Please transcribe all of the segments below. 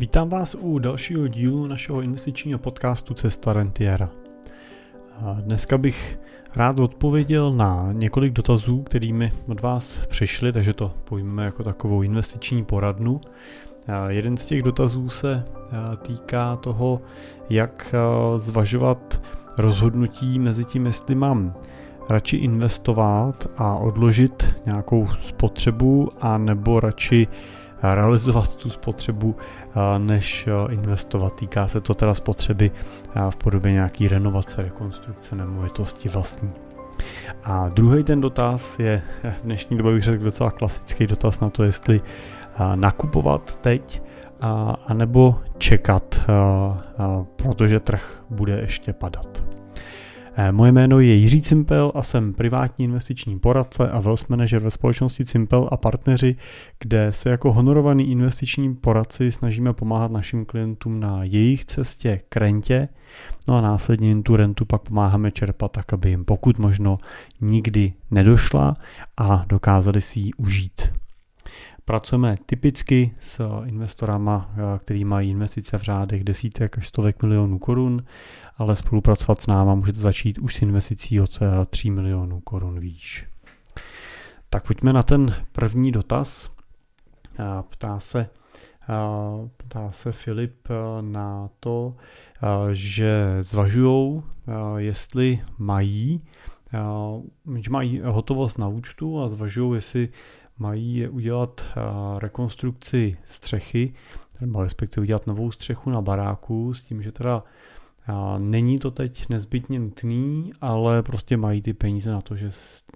Vítám vás u dalšího dílu našeho investičního podcastu Cesta Rentiera. Dneska bych rád odpověděl na několik dotazů, kterými od vás přišli, takže to pojmeme jako takovou investiční poradnu. Jeden z těch dotazů se týká toho, jak zvažovat rozhodnutí mezi tím, jestli mám radši investovat a odložit nějakou spotřebu, a nebo radši realizovat tu spotřebu, než investovat. Týká se to teda spotřeby v podobě nějaký renovace, rekonstrukce nemovitosti vlastní. A druhý ten dotaz je v dnešní době bych řekl docela klasický dotaz na to, jestli nakupovat teď, anebo čekat, protože trh bude ještě padat. Eh, moje jméno je Jiří Cimpel a jsem privátní investiční poradce a wealth manager ve společnosti Cimpel a partneři, kde se jako honorovaný investiční poradci snažíme pomáhat našim klientům na jejich cestě k rentě, no a následně tu rentu pak pomáháme čerpat tak, aby jim pokud možno nikdy nedošla a dokázali si ji užít. Pracujeme typicky s investorama, eh, který mají investice v řádech desítek až stovek milionů korun, ale spolupracovat s náma můžete začít už s investicí od 3 eh, milionů korun výš. Tak pojďme na ten první dotaz. Eh, ptá se, ptá se Filip na to, že zvažují, jestli mají, že mají hotovost na účtu a zvažují, jestli mají udělat rekonstrukci střechy, nebo respektive udělat novou střechu na baráku s tím, že teda není to teď nezbytně nutný, ale prostě mají ty peníze na to, že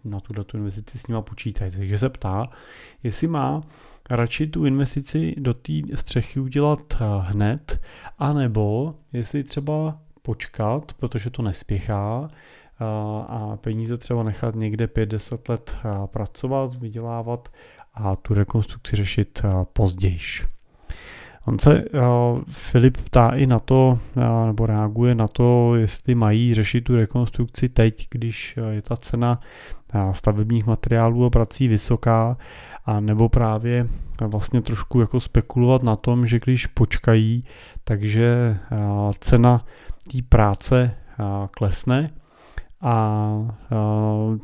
na tu investici s nima počítají. Takže se ptá, jestli má radši tu investici do té střechy udělat hned, anebo jestli třeba počkat, protože to nespěchá, a peníze třeba nechat někde 5-10 let pracovat, vydělávat a tu rekonstrukci řešit později. On se Filip ptá i na to, nebo reaguje na to, jestli mají řešit tu rekonstrukci teď, když je ta cena stavebních materiálů a prací vysoká, a nebo právě vlastně trošku jako spekulovat na tom, že když počkají, takže cena té práce klesne a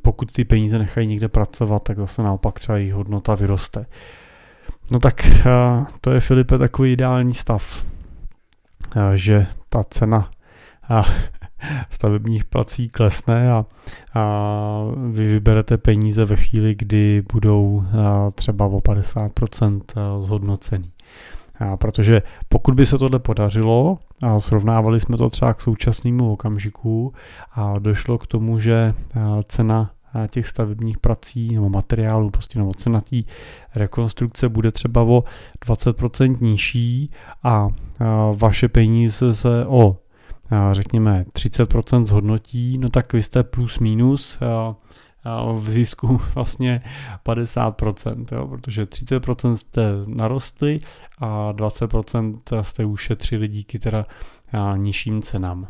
pokud ty peníze nechají někde pracovat, tak zase naopak třeba jejich hodnota vyroste. No tak to je Filipe takový ideální stav, že ta cena stavebních prací klesne a, a vy vyberete peníze ve chvíli, kdy budou třeba o 50% zhodnocený. A protože pokud by se tohle podařilo a srovnávali jsme to třeba k současnému okamžiku a došlo k tomu, že cena těch stavebních prací nebo materiálů, prostě nebo cena té rekonstrukce bude třeba o 20% nižší a vaše peníze se o řekněme 30% zhodnotí, no tak vy jste plus minus v zisku vlastně 50%, jo, protože 30% jste narostli a 20% jste ušetřili díky teda nižším cenám.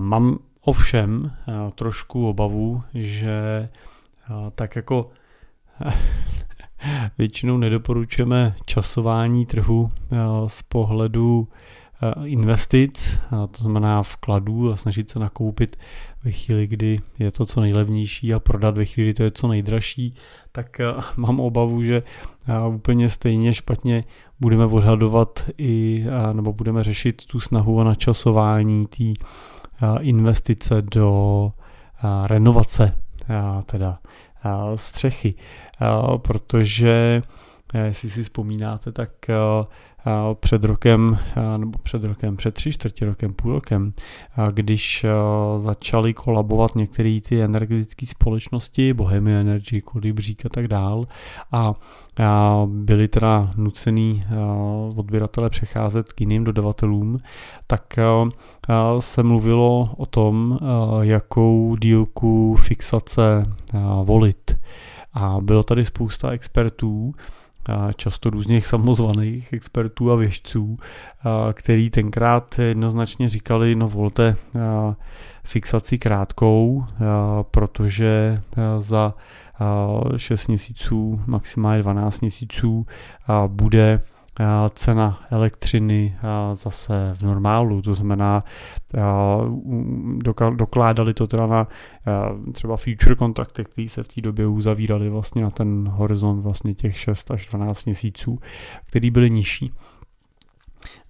Mám ovšem trošku obavu, že tak jako většinou nedoporučujeme časování trhu z pohledu investic, to znamená vkladů a snažit se nakoupit ve chvíli, kdy je to co nejlevnější a prodat ve chvíli, kdy to je co nejdražší, tak eh, mám obavu, že eh, úplně stejně špatně budeme odhadovat i, eh, nebo budeme řešit tu snahu o načasování té investice do renovace teda střechy, protože jestli si vzpomínáte, tak před rokem, nebo před rokem, před tři čtvrtě rokem, půl rokem, když začaly kolabovat některé ty energetické společnosti, Bohemia Energy, Kolibřík a tak dál, a byli teda nucený odběratele přecházet k jiným dodavatelům, tak se mluvilo o tom, jakou dílku fixace volit. A bylo tady spousta expertů, často různých samozvaných expertů a věžců, který tenkrát jednoznačně říkali, no volte fixaci krátkou, protože za 6 měsíců, maximálně 12 měsíců bude cena elektřiny zase v normálu, to znamená dokládali to teda na třeba future kontrakty, které se v té době uzavíraly vlastně na ten horizont vlastně těch 6 až 12 měsíců, který byly nižší.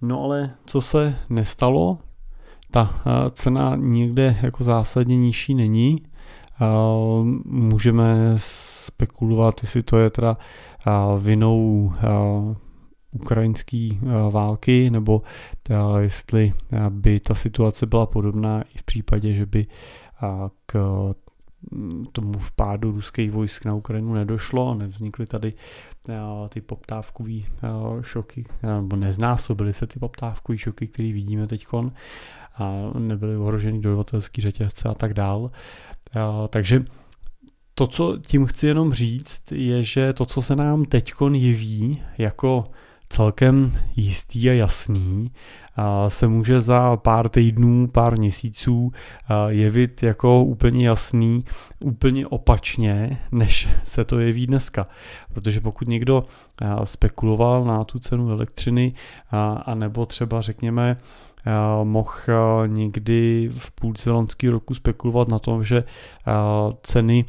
No ale co se nestalo, ta cena někde jako zásadně nižší není. Můžeme spekulovat, jestli to je teda vinou ukrajinské války, nebo jestli by ta situace byla podobná i v případě, že by k tomu vpádu ruských vojsk na Ukrajinu nedošlo, nevznikly tady ty poptávkové šoky, nebo neznásobily se ty poptávkové šoky, které vidíme teď, a nebyly ohrožený dodavatelský řetězce a tak dál. Takže to, co tím chci jenom říct, je, že to, co se nám teď jeví jako celkem jistý a jasný, se může za pár týdnů, pár měsíců jevit jako úplně jasný, úplně opačně, než se to jeví dneska. Protože pokud někdo spekuloval na tu cenu elektřiny, a nebo třeba řekněme, mohl někdy v půlce loňského roku spekulovat na tom, že ceny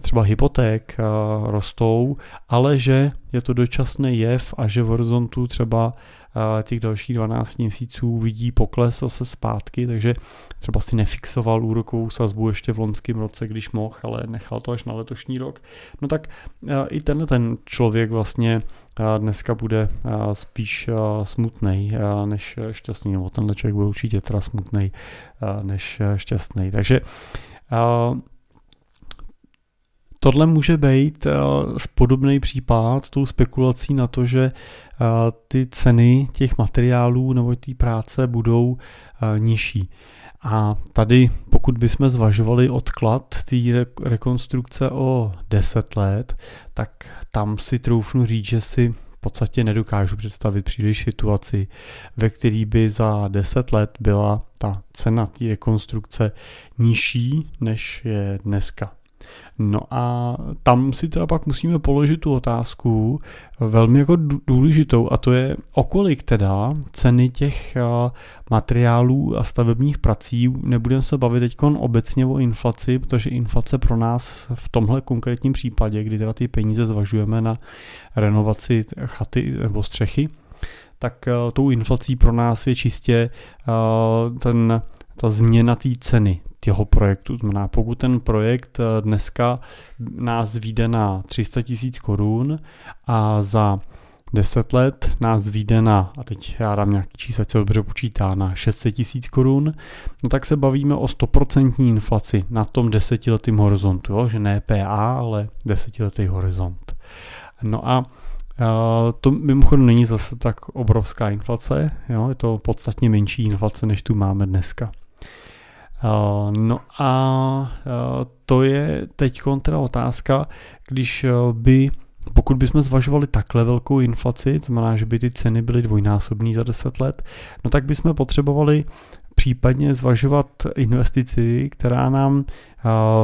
třeba hypoték eh, rostou, ale že je to dočasný jev a že v horizontu třeba eh, těch dalších 12 měsíců vidí pokles zase zpátky, takže třeba si nefixoval úrokovou sazbu ještě v loňském roce, když mohl, ale nechal to až na letošní rok. No tak eh, i tenhle ten člověk vlastně dneska bude spíš smutný než šťastný, nebo tenhle člověk bude určitě teda smutný než šťastný. Takže Tohle může být uh, podobný případ tou spekulací na to, že uh, ty ceny těch materiálů nebo té práce budou uh, nižší. A tady, pokud bychom zvažovali odklad té rekonstrukce o 10 let, tak tam si troufnu říct, že si v podstatě nedokážu představit příliš situaci, ve který by za 10 let byla ta cena té rekonstrukce nižší, než je dneska. No a tam si teda pak musíme položit tu otázku velmi jako důležitou a to je, okolik teda ceny těch materiálů a stavebních prací, nebudeme se bavit teď obecně o inflaci, protože inflace pro nás v tomhle konkrétním případě, kdy teda ty peníze zvažujeme na renovaci chaty nebo střechy, tak tou inflací pro nás je čistě ten, ta změna té ceny, jeho projektu. Znamená, pokud ten projekt eh, dneska nás vyjde na 300 tisíc korun a za 10 let nás vyjde na, a teď já dám nějaký číslo, co dobře počítá, na 600 tisíc korun, no tak se bavíme o 100% inflaci na tom desetiletým horizontu, jo? že ne PA, ale desetiletý horizont. No a uh, to mimochodem není zase tak obrovská inflace, jo? je to podstatně menší inflace, než tu máme dneska. Eh, no a eh, to je teď teda otázka, když eh, by pokud bychom zvažovali takhle velkou inflaci, to znamená, že by ty ceny byly dvojnásobné za 10 let, no tak bychom potřebovali případně zvažovat investici, která nám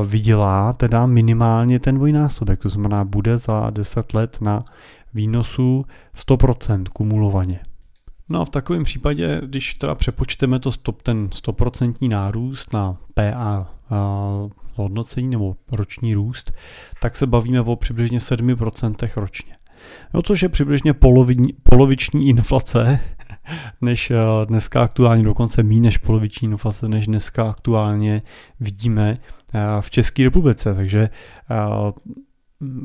vydělá teda minimálně ten dvojnásobek, to znamená bude za 10 let na výnosu 100% kumulovaně. No a v takovém případě, když teda přepočteme to stop, ten 100% nárůst na PA hodnocení nebo roční růst, tak se bavíme o přibližně 7% ročně. No, což je přibližně poloviční, poloviční inflace, než dneska aktuálně, dokonce méně než poloviční inflace, než dneska aktuálně vidíme v České republice. Takže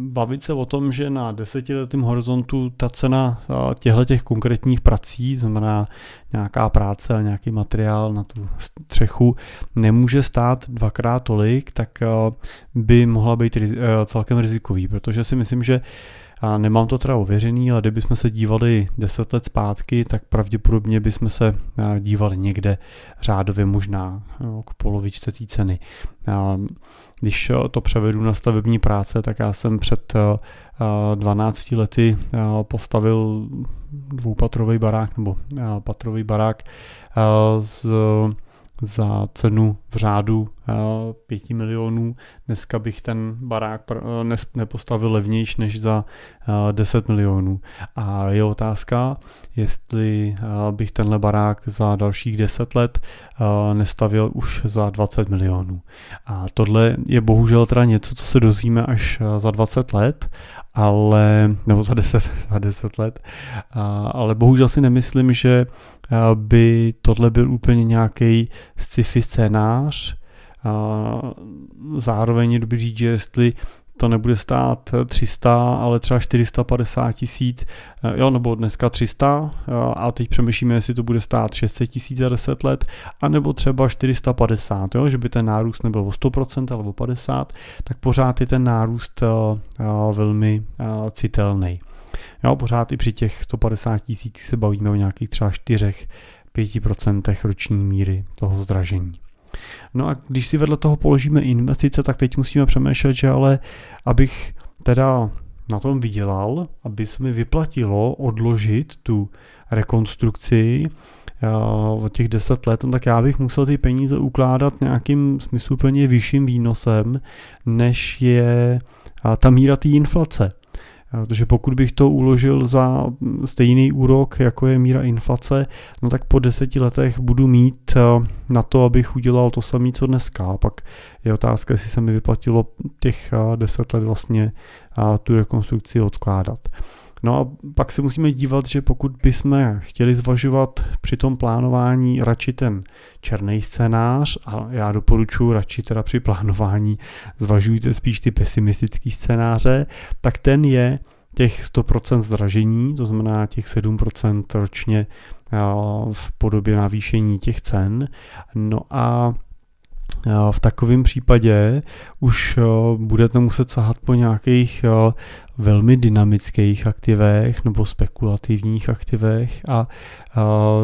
bavit se o tom, že na desetiletém horizontu ta cena těchto těch konkrétních prací, znamená nějaká práce a nějaký materiál na tu střechu, nemůže stát dvakrát tolik, tak by mohla být celkem rizikový, protože si myslím, že a nemám to teda ověřený, ale kdybychom se dívali 10 let zpátky, tak pravděpodobně bychom se dívali někde řádově možná k polovičce té ceny. Když to převedu na stavební práce, tak já jsem před 12 lety postavil dvoupatrový barák nebo patrový barák s za cenu v řádu 5 milionů, dneska bych ten barák nepostavil levnější než za 10 milionů. A je otázka, jestli bych tenhle barák za dalších 10 let nestavil už za 20 milionů. A tohle je bohužel teda něco, co se dozvíme až za 20 let ale, nebo za 10, za 10 let, ale bohužel si nemyslím, že by tohle byl úplně nějaký sci-fi scénář, zároveň je dobrý říct, že jestli to nebude stát 300, ale třeba 450 tisíc, eh, jo, nebo dneska 300 eh, a teď přemýšlíme, jestli to bude stát 600 tisíc za 10 let, anebo třeba 450, jo, že by ten nárůst nebyl o 100% ale o 50, tak pořád je ten nárůst velmi citelný. Jo, pořád i při těch 150 tisíc se bavíme o nějakých třeba 4-5% roční míry toho zdražení. No a když si vedle toho položíme investice, tak teď musíme přemýšlet, že ale abych teda na tom vydělal, aby se mi vyplatilo odložit tu rekonstrukci uh, od těch 10 let, no tak já bych musel ty peníze ukládat nějakým smysluplně vyšším výnosem, než je uh, ta míra té inflace. Protože pokud bych to uložil za stejný úrok, jako je míra inflace, no tak po deseti letech budu mít eh, na to, abych udělal to samé, co dneska. A pak je otázka, jestli se mi vyplatilo těch eh, deset let vlastně eh, tu rekonstrukci odkládat. No a pak se musíme dívat, že pokud bychom chtěli zvažovat při tom plánování radši ten černý scénář, a já doporučuji radši teda při plánování zvažujte spíš ty pesimistické scénáře, tak ten je těch 100% zdražení, to znamená těch 7% ročně v podobě navýšení těch cen. No a v takovém případě už budete muset sahat po nějakých velmi dynamických aktivech nebo spekulativních aktivech a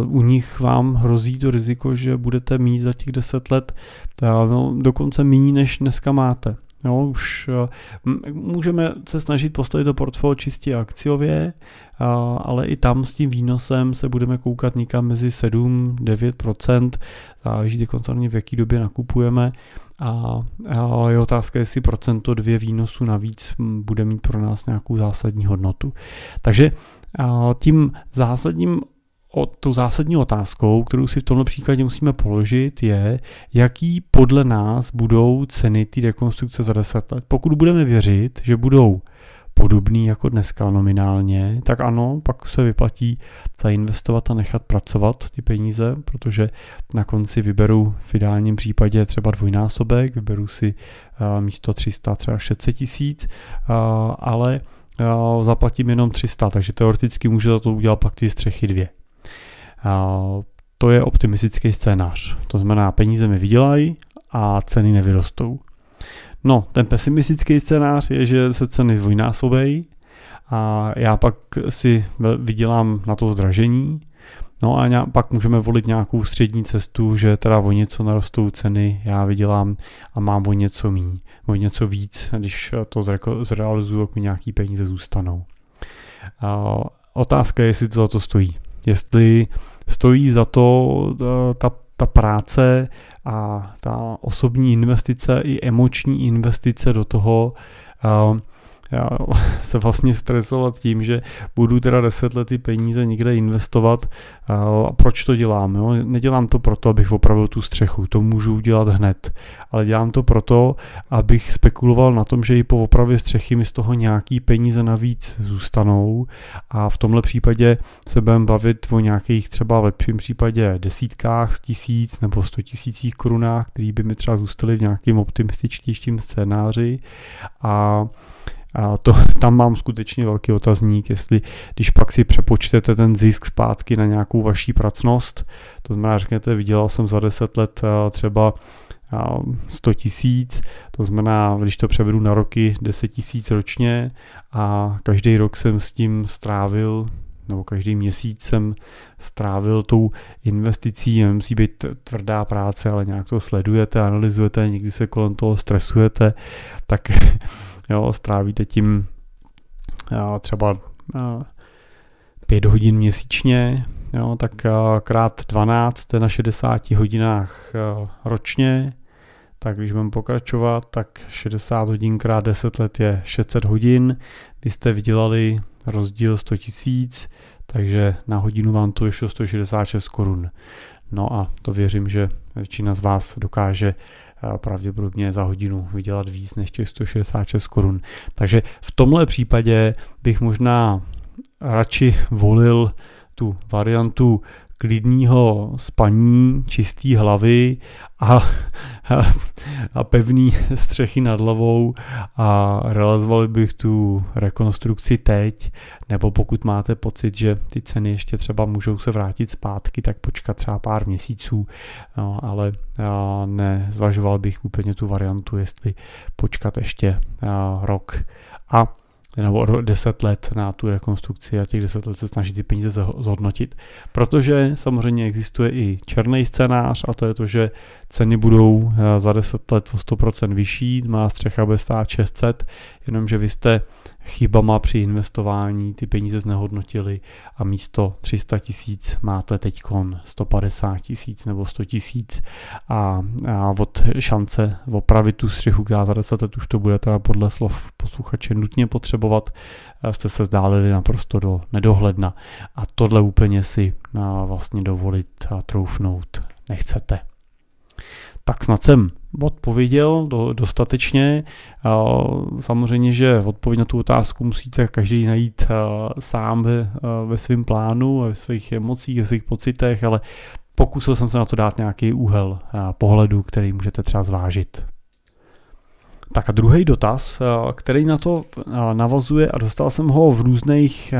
u nich vám hrozí to riziko, že budete mít za těch 10 let no, dokonce méně, než dneska máte. Jo, už můžeme se snažit postavit do portfolio čistě akciově, ale i tam s tím výnosem se budeme koukat někam mezi 7-9%, záleží koncerně v jaký době nakupujeme a je otázka, jestli procento dvě výnosu navíc bude mít pro nás nějakou zásadní hodnotu. Takže tím zásadním o, tou zásadní otázkou, kterou si v tomto příkladě musíme položit, je, jaký podle nás budou ceny té rekonstrukce za 10 let. Pokud budeme věřit, že budou podobný jako dneska nominálně, tak ano, pak se vyplatí zainvestovat a nechat pracovat ty peníze, protože na konci vyberu v ideálním případě třeba dvojnásobek, vyberu si uh, místo 300 třeba 600 tisíc, uh, ale uh, zaplatím jenom 300, takže teoreticky můžu za to udělat pak ty střechy dvě. To je optimistický scénář. To znamená, peníze mi vydělají a ceny nevyrostou. No, ten pesimistický scénář je, že se ceny zdvojnásobejí a já pak si vydělám na to zdražení, No a pak můžeme volit nějakou střední cestu, že teda o něco narostou ceny, já vydělám a mám o něco míň, o něco víc, když to zrealizuju, jako nějaký peníze zůstanou. A otázka je, jestli to za to stojí jestli stojí za to eh, ta, ta práce a ta osobní investice i emoční investice do toho, eh, já se vlastně stresovat tím, že budu teda deset let ty peníze někde investovat a proč to dělám. Jo? Nedělám to proto, abych opravil tu střechu, to můžu udělat hned, ale dělám to proto, abych spekuloval na tom, že i po opravě střechy mi z toho nějaký peníze navíc zůstanou a v tomhle případě se budeme bavit o nějakých třeba v lepším případě desítkách tisíc nebo sto tisících korunách, který by mi třeba zůstaly v nějakým optimističtějším scénáři a a to, tam mám skutečně velký otazník, jestli když pak si přepočtete ten zisk zpátky na nějakou vaší pracnost, to znamená, řekněte, vydělal jsem za 10 let třeba 100 tisíc, to znamená, když to převedu na roky, 10 tisíc ročně a každý rok jsem s tím strávil nebo každý měsíc jsem strávil tou investicí, nemusí být tvrdá práce, ale nějak to sledujete, analyzujete, někdy se kolem toho stresujete, tak jo, strávíte tím třeba pět hodin měsíčně, jo, tak krát 12 na 60 hodinách ročně, tak když budeme pokračovat, tak 60 hodin krát 10 let je 600 hodin. Vy jste vydělali rozdíl 100 tisíc, takže na hodinu vám to vyšlo 166 korun. No a to věřím, že většina z vás dokáže eh, pravděpodobně za hodinu vydělat víc než těch 166 korun. Takže v tomhle případě bych možná radši volil tu variantu klidního spaní, čistý hlavy a, a pevný střechy nad hlavou a realizoval bych tu rekonstrukci teď, nebo pokud máte pocit, že ty ceny ještě třeba můžou se vrátit zpátky, tak počkat třeba pár měsíců, no, ale nezvažoval bych úplně tu variantu, jestli počkat ještě rok. A nebo 10 let na tu rekonstrukci a těch 10 let se snaží ty peníze zhodnotit. Protože samozřejmě existuje i černý scénář a to je to, že ceny budou eh, za 10 let o 100% vyšší, má střecha bude stát 600, jenomže vy jste chybama při investování ty peníze znehodnotili a místo 300 tisíc máte teď 150 tisíc nebo 100 tisíc. A, a od šance opravit tu střichu, která za 10 let už to bude teda podle slov posluchače nutně potřebovat, jste se zdálili naprosto do nedohledna. A tohle úplně si vlastně dovolit a troufnout nechcete. Tak snad jsem odpověděl do, dostatečně. Samozřejmě, že odpověď na tu otázku musíte každý najít sám ve, ve svém plánu, ve svých emocích, ve svých pocitech, ale pokusil jsem se na to dát nějaký úhel pohledu, který můžete třeba zvážit. Tak a druhý dotaz, který na to navazuje a dostal jsem ho v různých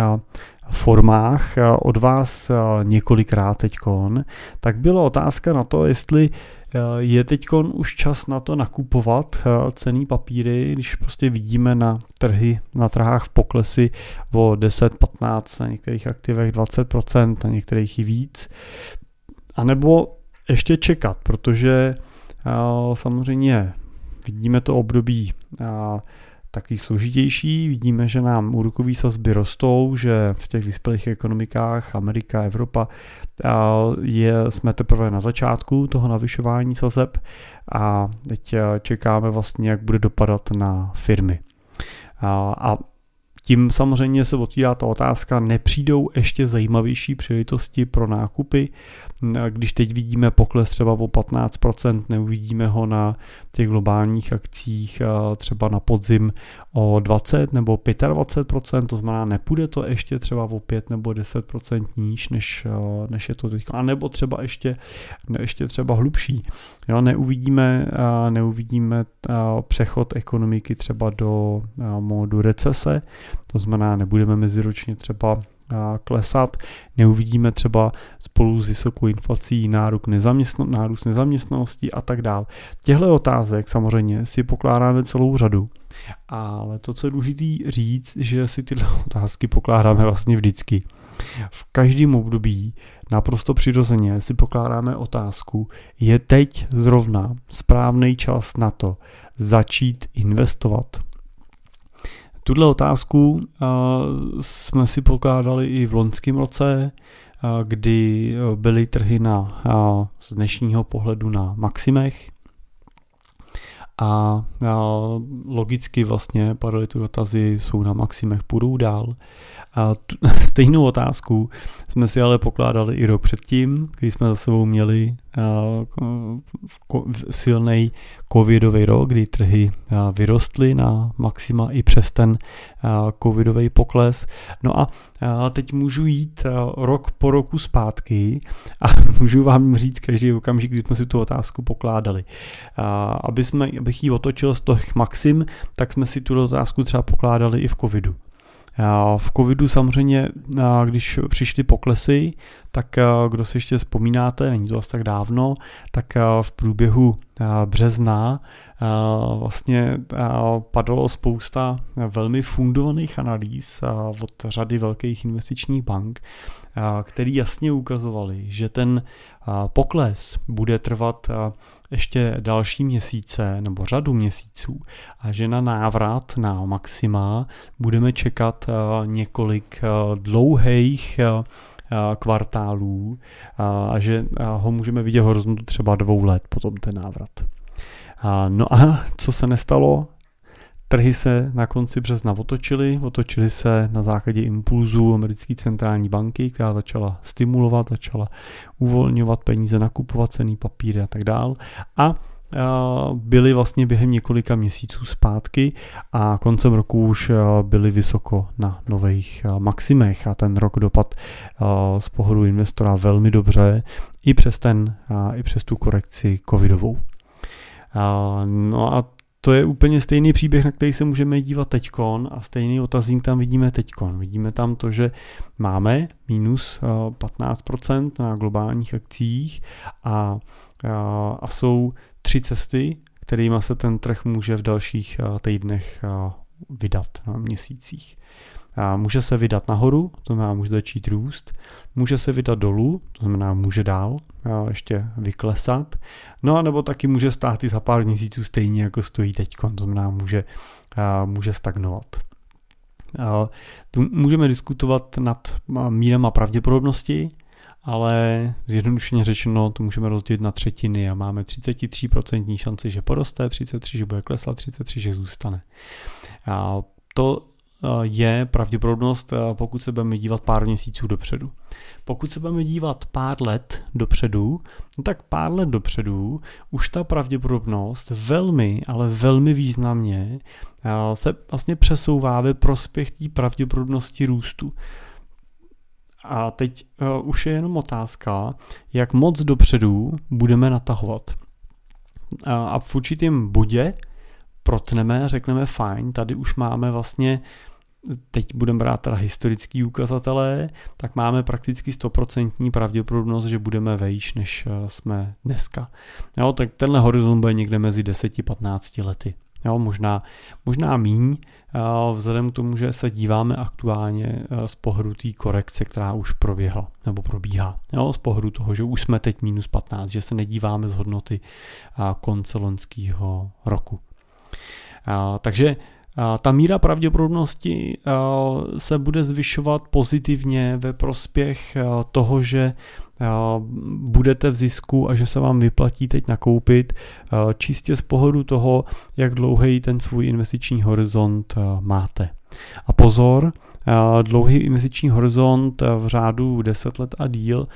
formách od vás několikrát teďkon, tak byla otázka na to, jestli je teď už čas na to nakupovat eh, cený papíry, když prostě vidíme na trhy, na trhách v poklesy o 10, 15, na některých aktivech 20%, na některých i víc. A nebo ještě čekat, protože eh, samozřejmě vidíme to období taky složitější. Vidíme, že nám úrokové sazby rostou, že v těch vyspělých ekonomikách Amerika, Evropa je, jsme teprve na začátku toho navyšování sazeb a teď čekáme vlastně, jak bude dopadat na firmy. A tím samozřejmě se otvírá ta otázka, nepřijdou ještě zajímavější příležitosti pro nákupy, když teď vidíme pokles třeba o 15%, neuvidíme ho na těch globálních akcích třeba na podzim o 20 nebo 25%, to znamená nepůjde to ještě třeba o 5 nebo 10% níž, než, než je to teď, a nebo třeba ještě, ještě třeba hlubší. Jo, neuvidíme, neuvidíme přechod ekonomiky třeba do módu recese, to znamená nebudeme meziročně třeba klesat, neuvidíme třeba spolu s vysokou inflací nárůst, nezaměstno, nárůst nezaměstnanosti a tak dále. Těchto otázek samozřejmě si pokládáme celou řadu, ale to, co je důležité říct, že si tyhle otázky pokládáme vlastně vždycky. V každém období naprosto přirozeně si pokládáme otázku, je teď zrovna správný čas na to začít investovat Tuhle otázku jsme si pokládali i v loňském roce, kdy byly trhy na, z dnešního pohledu na maximech a logicky vlastně padaly tu dotazy, jsou na maximech, půjdou dál. A tu, stejnou otázku jsme si ale pokládali i rok předtím, kdy jsme za sebou měli silný covidový rok, kdy trhy vyrostly na maxima i přes ten covidový pokles. No a teď můžu jít rok po roku zpátky a můžu vám říct každý okamžik, kdy jsme si tu otázku pokládali. Aby jsme, abych ji otočil z těch maxim, tak jsme si tu otázku třeba pokládali i v covidu. V covidu samozřejmě, když přišly poklesy, tak kdo si ještě vzpomínáte, není to asi tak dávno, tak v průběhu března vlastně padalo spousta velmi fundovaných analýz od řady velkých investičních bank, který jasně ukazovali, že ten pokles bude trvat ještě další měsíce nebo řadu měsíců a že na návrat na maxima budeme čekat několik dlouhých kvartálů a že ho můžeme vidět horizontu třeba dvou let potom ten návrat. No a co se nestalo? Trhy se na konci března otočily, otočily se na základě impulzu americké centrální banky, která začala stimulovat, začala uvolňovat peníze, nakupovat cený papíry a tak dál. A byly vlastně během několika měsíců zpátky a koncem roku už byly vysoko na nových maximech a ten rok dopad z pohledu investora velmi dobře i přes, ten, i přes tu korekci covidovou. No a to je úplně stejný příběh, na který se můžeme dívat teďkon a stejný otazník tam vidíme teďkon. Vidíme tam to, že máme minus 15% na globálních akcích a, a jsou tři cesty, kterými se ten trh může v dalších týdnech vydat, na měsících. Může se vydat nahoru, to znamená může začít růst, může se vydat dolů, to znamená může dál ještě vyklesat, no a nebo taky může stát i za pár měsíců stejně jako stojí teď, to znamená může, může stagnovat. Můžeme diskutovat nad mírama pravděpodobnosti, ale zjednodušeně řečeno to můžeme rozdělit na třetiny a máme 33% šanci, že poroste, 33, že bude klesat, 33, že zůstane. A to je pravděpodobnost, eh, pokud se budeme dívat pár měsíců dopředu. Pokud se budeme dívat pár let dopředu, no tak pár let dopředu už ta pravděpodobnost velmi, ale velmi významně eh, se vlastně přesouvá ve prospěch té pravděpodobnosti růstu. A teď už je jenom otázka, jak moc dopředu budeme natahovat. A v určitém bodě protneme, řekneme fajn, tady už máme vlastně teď budeme brát teda historický ukazatelé, tak máme prakticky 100% pravděpodobnost, že budeme vejš, než eh, jsme dneska. Jo, tak tenhle horizont bude někde mezi 10-15 lety. Jo, možná, možná míň, eh, vzhledem k tomu, že se díváme aktuálně eh, z pohledu té korekce, která už proběhla nebo probíhá. Jo, z pohledu toho, že už jsme teď minus 15, že se nedíváme z hodnoty konce loňského roku. Takže ta míra pravděpodobnosti se bude zvyšovat pozitivně ve prospěch toho, že budete v zisku a že se vám vyplatí teď nakoupit čistě z pohledu toho, jak dlouhý ten svůj investiční horizont máte. A pozor, dlouhý investiční horizont v řádu 10 let a díl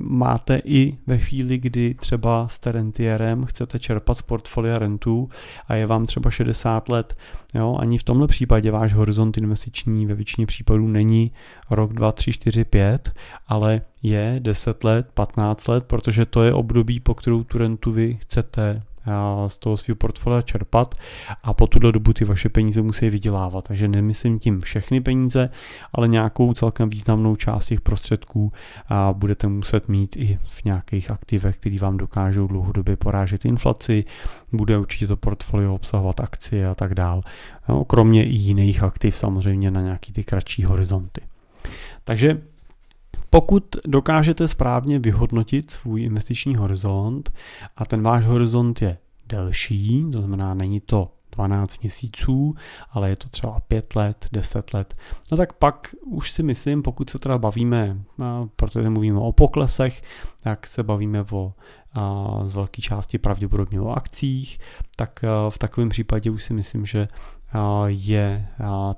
máte i ve chvíli, kdy třeba s rentierem chcete čerpat z portfolia rentů a je vám třeba 60 let. Jo, ani v tomhle případě váš horizont investiční ve většině případů není rok, 2, 3, 4, 5, ale je 10 let, 15 let, protože to je období, po kterou tu rentu vy chcete z toho svého portfolia čerpat a po tuhle dobu ty vaše peníze musí vydělávat. Takže nemyslím tím všechny peníze, ale nějakou celkem významnou část těch prostředků budete muset mít i v nějakých aktivech, které vám dokážou dlouhodobě porážet inflaci. Bude určitě to portfolio obsahovat akcie a tak dál. No, kromě i jiných aktiv samozřejmě na nějaký ty kratší horizonty. Takže pokud dokážete správně vyhodnotit svůj investiční horizont a ten váš horizont je delší, to znamená, není to 12 měsíců, ale je to třeba 5 let, 10 let, no tak pak už si myslím, pokud se teda bavíme, protože mluvíme o poklesech, tak se bavíme o z velké části pravděpodobně o akcích, tak v takovém případě už si myslím, že je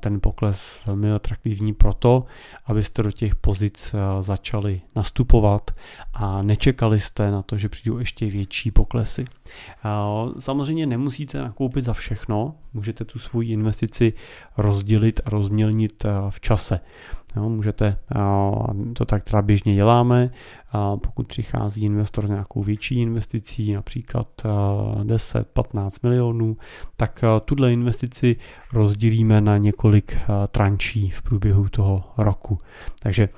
ten pokles velmi atraktivní proto, abyste do těch pozic začali nastupovat a nečekali jste na to, že přijdou ještě větší poklesy. Samozřejmě nemusíte nakoupit za všechno, můžete tu svoji investici rozdělit a rozmělnit v čase. Jo, můžete, to tak teda běžně děláme, pokud přichází investor s nějakou větší investicí, například 10-15 milionů, tak tuhle investici rozdělíme na několik trančí v průběhu toho roku. Takže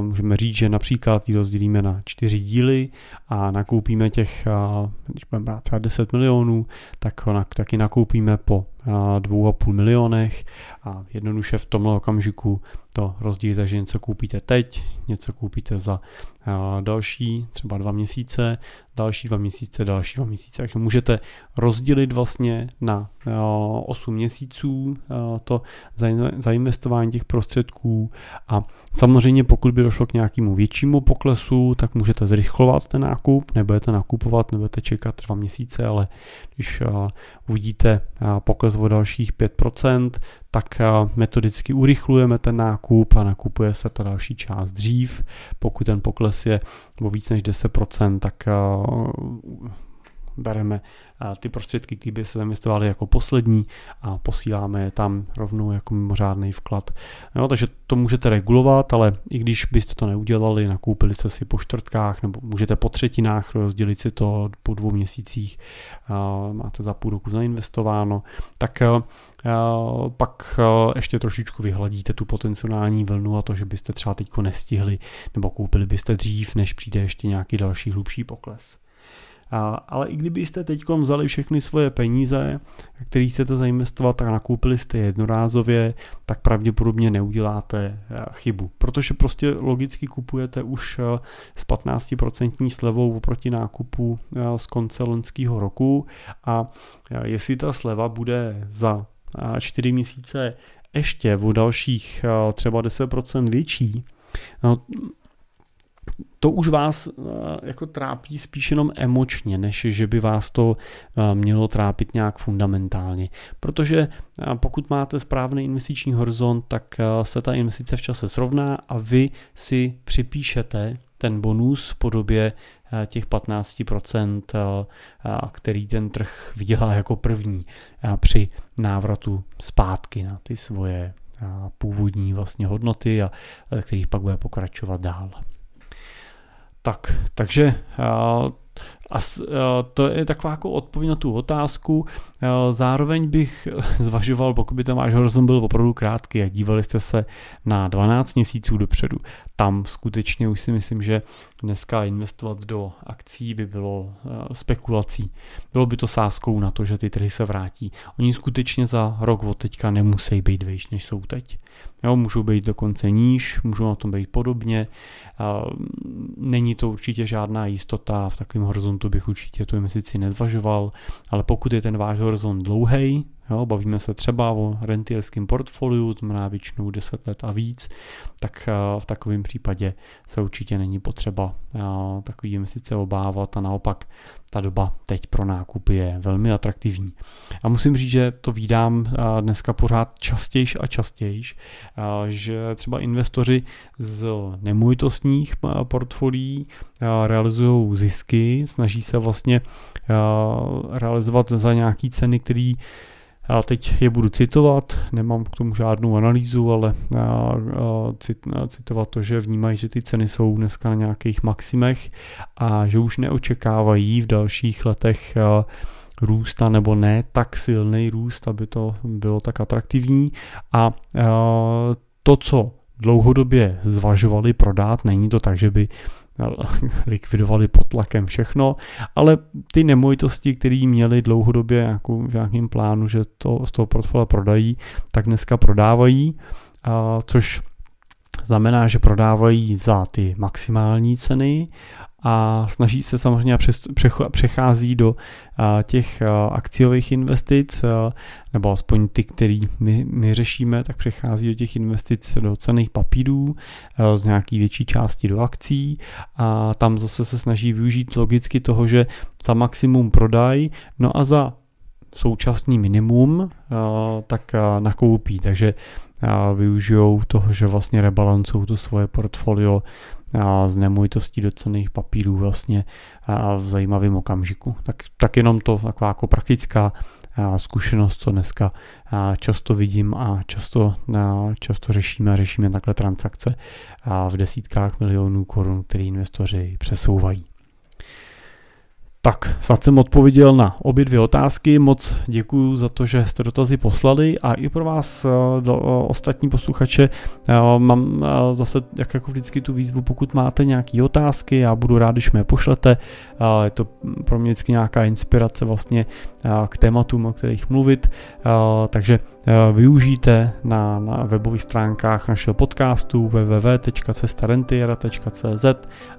můžeme říct, že například ji rozdělíme na čtyři díly a nakoupíme těch, když budeme brát třeba 10 milionů, tak taky nakoupíme po 2,5 milionech. A jednoduše v tomhle okamžiku to rozdílíte, že něco koupíte teď, něco koupíte za další třeba dva měsíce, další dva měsíce, další dva měsíce. Takže můžete rozdělit vlastně na 8 měsíců to zainvestování těch prostředků a samozřejmě pokud by došlo k nějakému většímu poklesu, tak můžete zrychlovat ten nákup, nebudete nakupovat, nebudete čekat dva měsíce, ale když uvidíte pokles o dalších 5%, tak metodicky urychlujeme ten nákup a nakupuje se ta další část dřív. Pokud ten pokles je o víc než 10%, tak bereme ty prostředky, které by se zainvestovaly jako poslední a posíláme je tam rovnou jako mimořádný vklad. Jo, takže to můžete regulovat, ale i když byste to neudělali, nakoupili jste si po čtvrtkách nebo můžete po třetinách rozdělit si to po dvou měsících, máte za půl roku zainvestováno, tak pak ještě trošičku vyhladíte tu potenciální vlnu a to, že byste třeba teď nestihli nebo koupili byste dřív, než přijde ještě nějaký další hlubší pokles. Ale i kdybyste teď vzali všechny svoje peníze, které chcete zainvestovat a nakoupili jste jednorázově, tak pravděpodobně neuděláte eh, chybu. Protože prostě logicky kupujete už eh, s 15% slevou oproti nákupu eh, z konce loňského roku a jestli ta sleva bude za 4 měsíce ještě o dalších třeba 10% větší, no, to už vás eh, jako trápí spíš jenom emočně, než že by vás to eh, mělo trápit nějak fundamentálně. Protože eh, pokud máte správný investiční horizont, tak se ta investice v čase srovná a vy si připíšete ten bonus v podobě těch 15%, který ten trh vydělá jako první při návratu zpátky na ty svoje původní vlastně hodnoty a kterých pak bude pokračovat dál. Tak, takže a to je taková jako odpověď na tu otázku. Zároveň bych zvažoval, pokud by ten váš horizont byl opravdu krátký a dívali jste se na 12 měsíců dopředu, tam skutečně už si myslím, že dneska investovat do akcí by bylo spekulací. Bylo by to sázkou na to, že ty trhy se vrátí. Oni skutečně za rok od teďka nemusí být vejš, než jsou teď. Jo, můžou být dokonce níž, můžou na tom být podobně. Není to určitě žádná jistota, v takovém horizontu bych určitě tu investici nezvažoval, ale pokud je ten váš horizont dlouhý, jo, bavíme se třeba o rentierském portfoliu, znamená většinou 10 let a víc, tak v takovém případě se určitě není potřeba takový investice obávat a naopak ta doba teď pro nákup je velmi atraktivní. A musím říct, že to vídám dneska pořád častějš a častějš, že třeba investoři z nemovitostních portfolií realizují zisky, snaží se vlastně realizovat za nějaký ceny, který já teď je budu citovat, nemám k tomu žádnou analýzu, ale citovat to, že vnímají, že ty ceny jsou dneska na nějakých maximech a že už neočekávají v dalších letech a nebo ne tak silný růst, aby to bylo tak atraktivní. A to, co dlouhodobě zvažovali prodat, není to tak, že by likvidovali pod tlakem všechno, ale ty nemovitosti, které měli dlouhodobě jako v nějakém plánu, že to z toho portfolia prodají, tak dneska prodávají, což znamená, že prodávají za ty maximální ceny a snaží se samozřejmě přechází do těch akciových investic, nebo aspoň ty, který my, my řešíme, tak přechází do těch investic do cených papírů, z nějaký větší části do akcí a tam zase se snaží využít logicky toho, že za maximum prodají, no a za současný minimum, tak nakoupí. Takže využijou toho, že vlastně rebalancují to svoje portfolio z nemovitostí do cených papírů vlastně v zajímavém okamžiku. Tak, tak jenom to taková jako praktická zkušenost, co dneska často vidím a často, často řešíme a řešíme takhle transakce v desítkách milionů korun, které investoři přesouvají. Tak, snad jsem odpověděl na obě dvě otázky. Moc děkuji za to, že jste dotazy poslali a i pro vás eh, do, eh, ostatní posluchače eh, mám zase jak jako vždycky tu výzvu, pokud máte nějaké otázky, já budu rád, když mě pošlete. Je to pro mě vždycky nějaká inspirace vlastně k tématům, o kterých mluvit, takže využijte na, na webových stránkách našeho podcastu www.cestarentiera.cz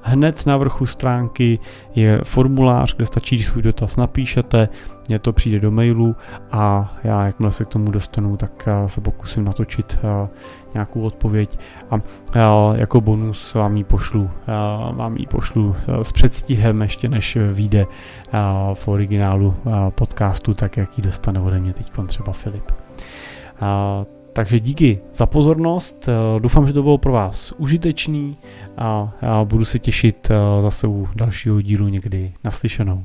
Hned na vrchu stránky je formulář formulář, kde stačí, svůj dotaz napíšete, mě to přijde do mailu a já, jakmile se k tomu dostanu, tak eh, se pokusím natočit eh, nějakou odpověď a eh, jako bonus vám ji pošlu, vám ji pošlu s předstihem ještě než vyjde v originálu podcastu, tak jak ji dostane ode mě teď třeba Filip. Takže díky za pozornost, doufám, že to bylo pro vás užitečný a já budu se těšit zase u dalšího dílu někdy naslyšenou.